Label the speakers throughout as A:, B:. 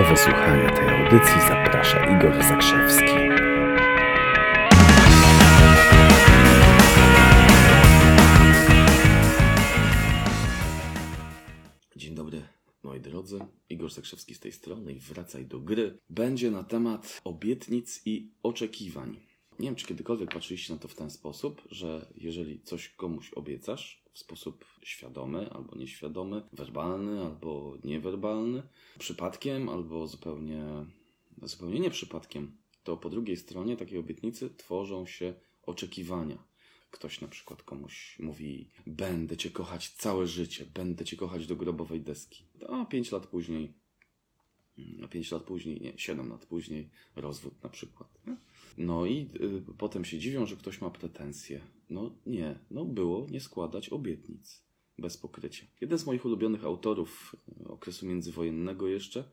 A: Do wysłuchania tej audycji zaprasza Igor Zakrzewski.
B: Dzień dobry, moi drodzy. Igor Zakrzewski z tej strony i wracaj do gry. Będzie na temat obietnic i oczekiwań. Nie wiem, czy kiedykolwiek patrzyliście na to w ten sposób, że jeżeli coś komuś obiecasz w sposób świadomy albo nieświadomy, werbalny albo niewerbalny, przypadkiem albo zupełnie, zupełnie nie przypadkiem, to po drugiej stronie takiej obietnicy tworzą się oczekiwania. Ktoś na przykład komuś mówi: Będę cię kochać całe życie, będę cię kochać do grobowej deski. A pięć lat później, a pięć lat później, nie, siedem lat później, rozwód na przykład. No i y, potem się dziwią, że ktoś ma pretensje. No nie, no było nie składać obietnic bez pokrycia. Jeden z moich ulubionych autorów y, okresu międzywojennego jeszcze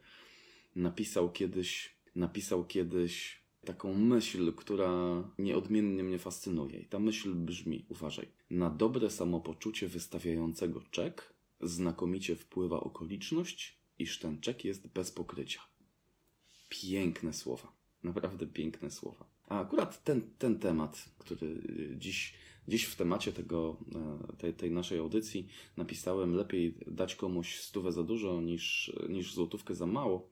B: napisał kiedyś, napisał kiedyś taką myśl, która nieodmiennie mnie fascynuje. I ta myśl brzmi, uważaj, na dobre samopoczucie wystawiającego czek znakomicie wpływa okoliczność, iż ten czek jest bez pokrycia. Piękne słowa. Naprawdę piękne słowa. A akurat ten, ten temat, który y, dziś, dziś w temacie tego, e, tej, tej naszej audycji napisałem, lepiej dać komuś stówę za dużo niż, niż złotówkę za mało,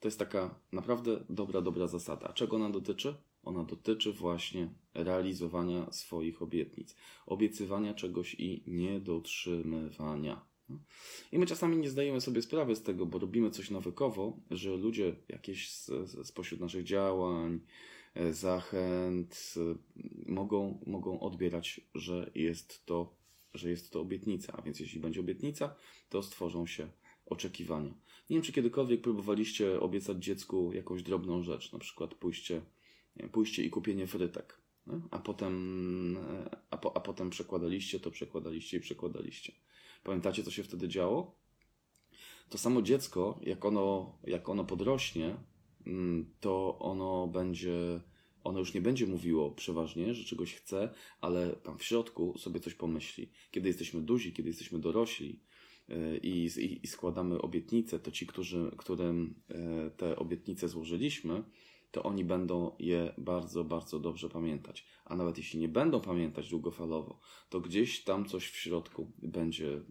B: to jest taka naprawdę dobra, dobra zasada. Czego ona dotyczy? Ona dotyczy właśnie realizowania swoich obietnic, obiecywania czegoś i niedotrzymywania. I my czasami nie zdajemy sobie sprawy z tego, bo robimy coś nawykowo, że ludzie jakieś z, spośród naszych działań, e, zachęt e, mogą, mogą odbierać, że jest to, że jest to obietnica. A więc jeśli będzie obietnica, to stworzą się oczekiwania. Nie wiem, czy kiedykolwiek próbowaliście obiecać dziecku jakąś drobną rzecz, na przykład pójście, pójście i kupienie frytek, a potem, e, a, po, a potem przekładaliście to, przekładaliście i przekładaliście. Pamiętacie, co się wtedy działo? To samo dziecko, jak ono, jak ono podrośnie, mm, to ono będzie, ono już nie będzie mówiło przeważnie, że czegoś chce, ale tam w środku sobie coś pomyśli. Kiedy jesteśmy duzi, kiedy jesteśmy dorośli, i, i, i składamy obietnice, to ci, którzy, którym e, te obietnice złożyliśmy, to oni będą je bardzo, bardzo dobrze pamiętać. A nawet jeśli nie będą pamiętać długofalowo, to gdzieś tam coś w środku będzie, e,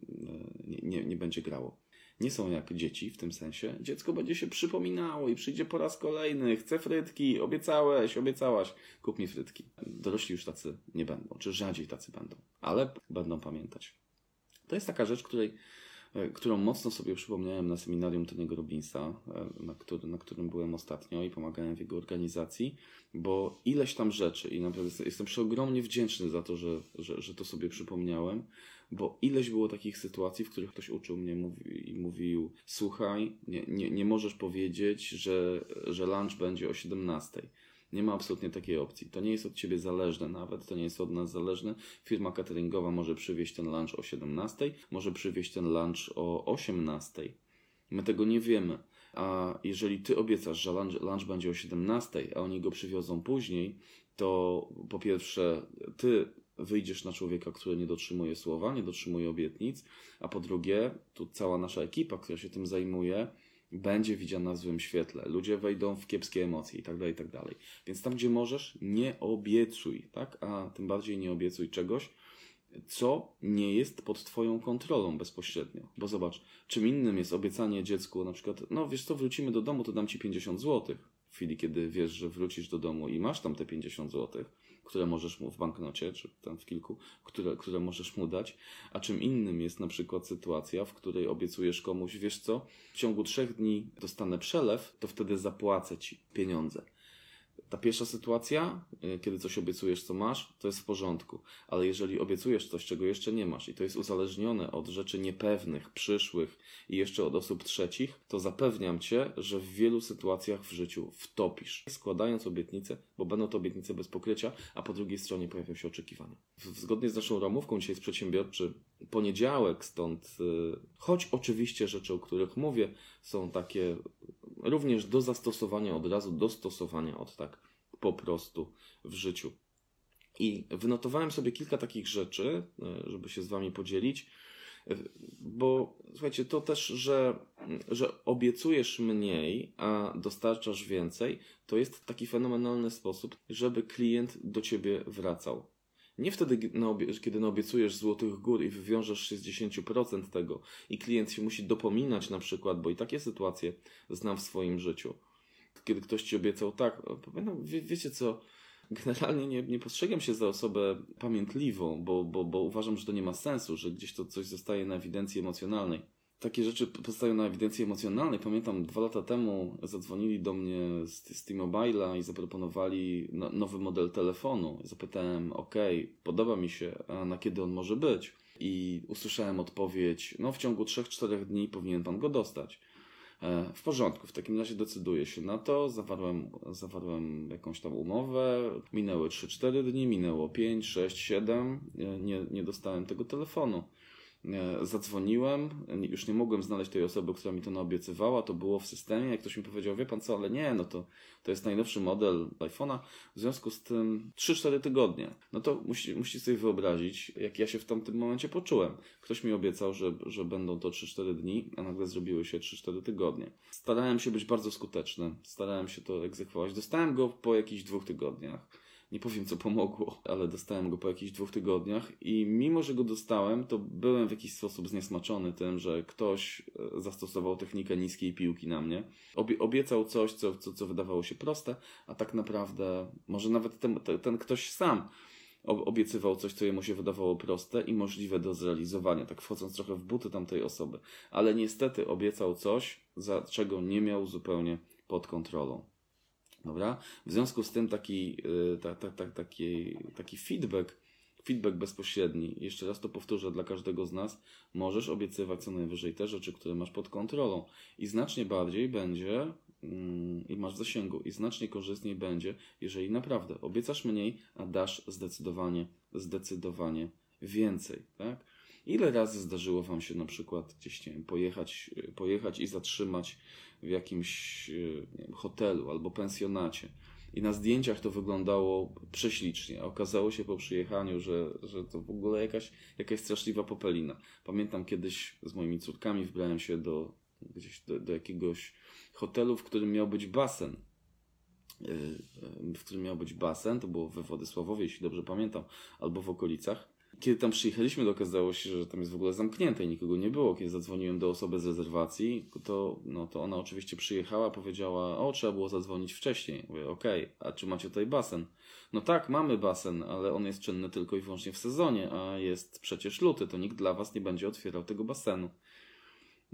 B: nie, nie, nie będzie grało. Nie są jak dzieci w tym sensie. Dziecko będzie się przypominało i przyjdzie po raz kolejny. Chcę frytki, obiecałeś, obiecałaś, kup mi frytki. Dorośli już tacy nie będą, czy rzadziej tacy będą, ale będą pamiętać. To jest taka rzecz, której którą mocno sobie przypomniałem na seminarium Tony'ego Robinsa, e, na, który, na którym byłem ostatnio i pomagałem w jego organizacji, bo ileś tam rzeczy i naprawdę jestem przeogromnie wdzięczny za to, że, że, że to sobie przypomniałem, bo ileś było takich sytuacji, w których ktoś uczył mnie mówi, i mówił słuchaj, nie, nie, nie możesz powiedzieć, że, że lunch będzie o 17 nie ma absolutnie takiej opcji. To nie jest od ciebie zależne nawet, to nie jest od nas zależne. Firma cateringowa może przywieźć ten lunch o 17, może przywieźć ten lunch o 18. My tego nie wiemy. A jeżeli ty obiecasz, że lunch, lunch będzie o 17, a oni go przywiozą później, to po pierwsze ty wyjdziesz na człowieka, który nie dotrzymuje słowa, nie dotrzymuje obietnic, a po drugie, tu cała nasza ekipa, która się tym zajmuje, będzie widziana w złym świetle. Ludzie wejdą w kiepskie emocje i tak dalej, i tak. Więc tam, gdzie możesz, nie obiecuj, tak? A tym bardziej nie obiecuj czegoś, co nie jest pod Twoją kontrolą bezpośrednio. Bo zobacz, czym innym jest obiecanie dziecku, na przykład, no wiesz co, wrócimy do domu, to dam Ci 50 zł. W chwili, kiedy wiesz, że wrócisz do domu i masz tam te 50 złotych, które możesz mu w banknocie, czy tam w kilku, które, które możesz mu dać, a czym innym jest na przykład sytuacja, w której obiecujesz komuś, wiesz co, w ciągu trzech dni dostanę przelew, to wtedy zapłacę ci pieniądze ta pierwsza sytuacja, y, kiedy coś obiecujesz, co masz, to jest w porządku. Ale jeżeli obiecujesz coś, czego jeszcze nie masz i to jest uzależnione od rzeczy niepewnych, przyszłych i jeszcze od osób trzecich, to zapewniam cię, że w wielu sytuacjach w życiu wtopisz, składając obietnice, bo będą to obietnice bez pokrycia, a po drugiej stronie pojawią się oczekiwania. Zgodnie z naszą ramówką dzisiaj jest przedsiębiorczy poniedziałek, stąd y, choć oczywiście rzeczy, o których mówię, są takie również do zastosowania od razu, do stosowania od tak po prostu w życiu. I wynotowałem sobie kilka takich rzeczy, e, żeby się z Wami podzielić, Bo słuchajcie, to też, że, że obiecujesz mniej, a dostarczasz więcej, to jest taki fenomenalny sposób, żeby klient do ciebie wracał. Nie wtedy, kiedy naobiecujesz złotych gór i wywiążesz się z 10% tego i klient się musi dopominać na przykład, bo i takie sytuacje znam w swoim życiu. Kiedy ktoś ci obiecał, tak, no, wie, wiecie co, generalnie nie, nie postrzegam się za osobę pamiętliwą, bo, bo, bo uważam, że to nie ma sensu, że gdzieś to coś zostaje na ewidencji emocjonalnej. Takie rzeczy pozostają na ewidencji emocjonalnej. Pamiętam, dwa lata temu zadzwonili do mnie z, z T-Mobile'a i zaproponowali no, nowy model telefonu. Zapytałem, ok, podoba mi się, a na kiedy on może być? I usłyszałem odpowiedź, no w ciągu 3-4 dni powinien pan go dostać. E, w porządku, w takim razie decyduję się na to. Zawarłem, zawarłem jakąś tam umowę. Minęły 3-4 dni, minęło 5, 6, 7. Nie, nie dostałem tego telefonu. E, zadzwoniłem, już nie mogłem znaleźć tej osoby, która mi to naobiecywała, to było w systemie, jak ktoś mi powiedział, wie pan co, ale nie, no to, to jest najnowszy model iPhone'a, w związku z tym 3-4 tygodnie. No to musi, musicie sobie wyobrazić, jak ja się w tamtym momencie poczułem. Ktoś mi obiecał, że, że będą to 3-4 dni, a nagle zrobiły się 3-4 tygodnie. Starałem się być bardzo skuteczny, starałem się to egzekwować. Dostałem go po jakichś dwóch tygodniach nie powiem co pomogło, ale dostałem go po jakichś dwóch tygodniach i mimo, że go dostałem, to byłem w jakiś sposób zniesmaczony tym, że ktoś e, zastosował technikę niskiej piłki na mnie. Obie obiecał coś, co, co, co wydawało się proste, a tak naprawdę może nawet ten, ten ktoś sam obiecywał coś, co jemu się wydawało proste i możliwe do zrealizowania, tak wchodząc trochę w buty tamtej osoby. Ale niestety obiecał coś, za czego nie miał zupełnie pod kontrolą. Dobra? W związku z tym taki, y, ta, ta, ta, taki, taki feedback, feedback bezpośredni, jeszcze raz to powtórzę dla każdego z nas, możesz obiecywać co najwyżej te rzeczy, które masz pod kontrolą i znacznie bardziej będzie mm, i masz w zasięgu i znacznie korzystniej będzie, jeżeli naprawdę obiecasz mniej, a dasz zdecydowanie, zdecydowanie więcej, tak? Ile razy zdarzyło Wam się na przykład gdzieś nie wiem, pojechać, pojechać i zatrzymać w jakimś wiem, hotelu albo pensjonacie? I na zdjęciach to wyglądało prześlicznie. A okazało się po przyjechaniu, że, że to w ogóle jakaś, jakaś straszliwa popelina. Pamiętam kiedyś z moimi córkami wybrałem się do, gdzieś do, do jakiegoś hotelu, w którym miał być basen yy, w którym miał być basen, to było we Władysławowie, jeśli dobrze pamiętam, albo w okolicach. Kiedy tam przyjechaliśmy, to okazało się, że tam jest w ogóle zamknięte i nikogo nie było. Kiedy zadzwoniłem do osoby z rezerwacji, to, no, to ona oczywiście przyjechała, powiedziała, o, trzeba było zadzwonić wcześniej. Mówię, okej, okay, a czy macie tutaj basen? No tak, mamy basen, ale on jest czynny tylko i wyłącznie w sezonie, a jest przecież luty, to nikt dla was nie będzie otwierał tego basenu.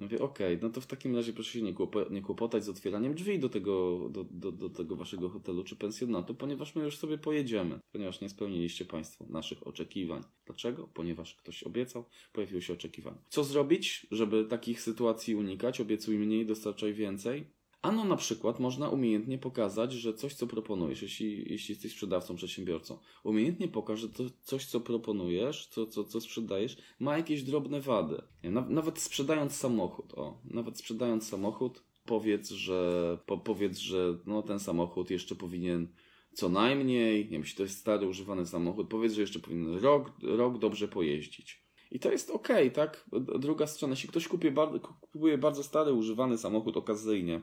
B: Mówię, okej, okay, no to w takim razie proszę się nie, kłop nie kłopotać z otwieraniem drzwi do tego, do, do, do tego waszego hotelu czy pensjonatu, ponieważ my już sobie pojedziemy, ponieważ nie spełniliście Państwo naszych oczekiwań. Dlaczego? Ponieważ ktoś obiecał, pojawiły się oczekiwania. Co zrobić, żeby takich sytuacji unikać? Obiecuj mniej, dostarczaj więcej. Ano na przykład można umiejętnie pokazać, że coś, co proponujesz, jeśli, jeśli jesteś sprzedawcą, przedsiębiorcą, umiejętnie pokaż, że to coś, co proponujesz, co, co, co sprzedajesz, ma jakieś drobne wady. Nawet sprzedając samochód, o, nawet sprzedając samochód, powiedz, że, po, powiedz, że no, ten samochód jeszcze powinien co najmniej, nie wiem, jeśli to jest stary, używany samochód, powiedz, że jeszcze powinien rok, rok dobrze pojeździć. I to jest ok, tak? Druga strona, jeśli ktoś kupuje kupuje bardzo stary, używany samochód okazyjnie,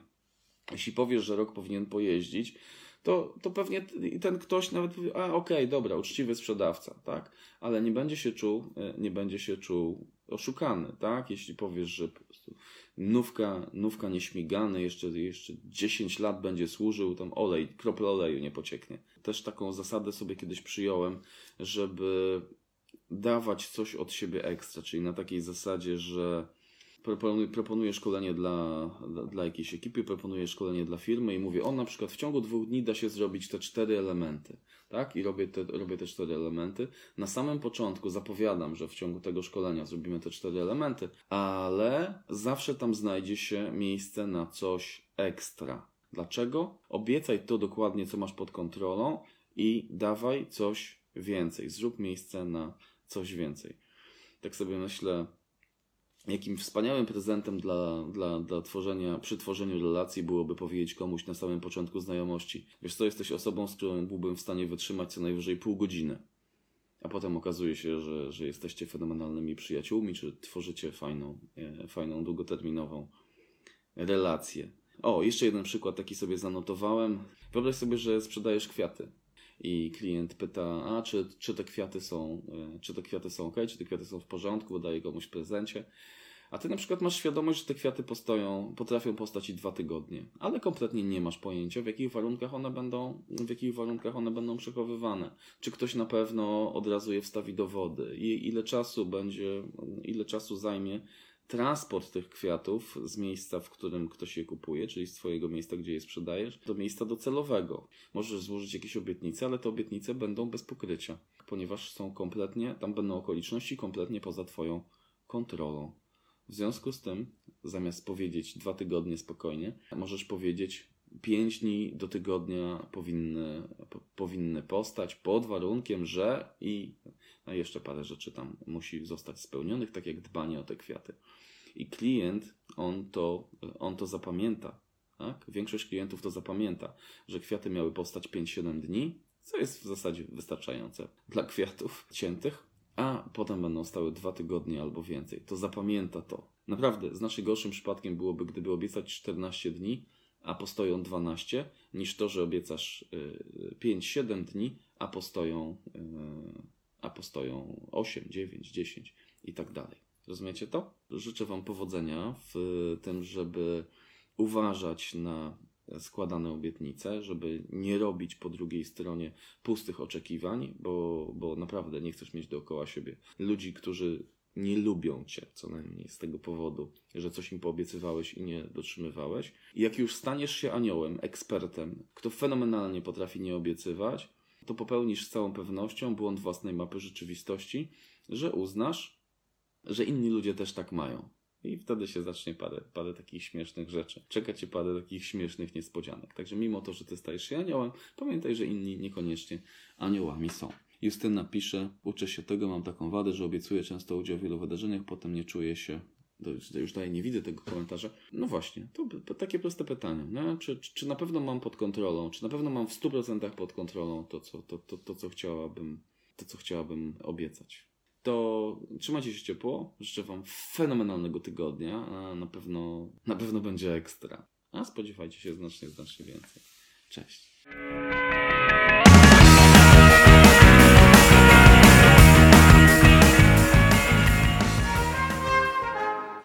B: jeśli powiesz, że rok powinien pojeździć, to, to pewnie ten ktoś nawet powie, a okej, okay, dobra, uczciwy sprzedawca, tak? Ale nie będzie się czuł, e, nie będzie się czuł oszukany, tak? Jeśli powiesz, że po prostu nówka, nówka nieśmigany, jeszcze, jeszcze 10 lat będzie służył, tam olej, kropla oleju nie pocieknie. Też taką zasadę sobie kiedyś przyjąłem, żeby dawać coś od siebie ekstra, czyli na takiej zasadzie, że proponuję, proponuję szkolenie dla, dla, dla, jakiejś ekipy, proponuję szkolenie dla firmy i mówię, on na przykład w ciągu dwóch dni da się zrobić te cztery elementy, tak? I robię te, robię te cztery elementy. Na samym początku zapowiadam, że w ciągu tego szkolenia zrobimy te cztery elementy, ale zawsze tam znajdzie się miejsce na coś ekstra. Dlaczego? Obiecaj to dokładnie, co masz pod kontrolą i dawaj coś więcej. Zrób miejsce na coś więcej. Tak sobie myślę, jakim wspaniałym prezentem dla, dla, dla tworzenia, przy tworzeniu relacji byłoby powiedzieć komuś na samym początku znajomości. Wiesz co, jesteś osobą, z którą byłbym w stanie wytrzymać co najwyżej pół godziny. a potem okazuje się, że, że jesteście fenomenalnymi przyjaciółmi, czy tworzycie fajną, e, fajną długoterminową relację. O, jeszcze jeden przykład taki sobie zanotowałem. Wyobraź sobie, że sprzedajesz kwiaty i klient pyta, a czy, czy te kwiaty są, e, czy te kwiaty są ok, czy te kwiaty są w porządku, daje komuś prezencie. A ty na przykład masz świadomość, że te kwiaty postoją, potrafią postać i dwa tygodnie, ale kompletnie nie masz pojęcia, w jakich warunkach one będą, w jakich warunkach one będą przechowywane. Czy ktoś na pewno od razu je wstawi do wody i ile czasu będzie, ile czasu zajmie transport tych kwiatów z miejsca, w którym ktoś je kupuje, czyli z Twojego miejsca, gdzie je sprzedajesz, do miejsca docelowego. Możesz złożyć jakieś obietnice, ale te obietnice będą bez pokrycia, ponieważ są kompletnie, tam będą okoliczności kompletnie poza Twoją kontrolą. W związku z tym, zamiast powiedzieć dwa tygodnie spokojnie, możesz powiedzieć pięć dni do tygodnia powinny, po, powinny postać pod warunkiem, że i no jeszcze parę rzeczy tam musi zostać spełnionych, tak jak dbanie o te kwiaty. I klient, on to, on to zapamięta. Tak? Większość klientów to zapamięta, że kwiaty miały postać 5-7 dni, co jest w zasadzie wystarczające dla kwiatów ciętych, a potem będą stały dwa tygodnie albo więcej. To zapamięta to. Naprawdę, znacznie gorszym przypadkiem byłoby, gdyby obiecać 14 dni, a postoją 12, niż to, że obiecasz 5-7 dni, a postoją, y, a postoją 8, 9, 10 i tak dalej. Rozumiecie to? Życzę Wam powodzenia w tym, żeby uważać na składane obietnice, żeby nie robić po drugiej stronie pustych oczekiwań, bo, bo naprawdę nie chcesz mieć dookoła siebie ludzi, którzy nie lubią cię, co najmniej z tego powodu, że coś im poobiecywałeś i nie dotrzymywałeś. I jak już staniesz się aniołem, ekspertem, kto fenomenalnie potrafi nie obiecywać, to popełnisz z całą pewnością błąd własnej mapy rzeczywistości, że uznasz, że inni ludzie też tak mają. I wtedy się zacznie parę, parę takich śmiesznych rzeczy. Czeka cię parę takich śmiesznych niespodzianek. Także mimo to, że ty stajesz się aniołem, pamiętaj, że inni niekoniecznie aniołami są. Justyna pisze, uczę się tego, mam taką wadę, że obiecuję często udział w wielu wydarzeniach, potem nie czuję się już, daję, nie widzę tego komentarza. No właśnie, to, takie proste pytanie. Nie? Czy, czy, czy na pewno mam pod kontrolą, czy na pewno mam w 100% pod kontrolą to, co, to, to, to, co chciałabym, to, co chciałabym obiecać. To trzymajcie się ciepło. Życzę Wam fenomenalnego tygodnia. A na pewno, na pewno będzie ekstra. A spodziewajcie się znacznie, znacznie więcej. Cześć.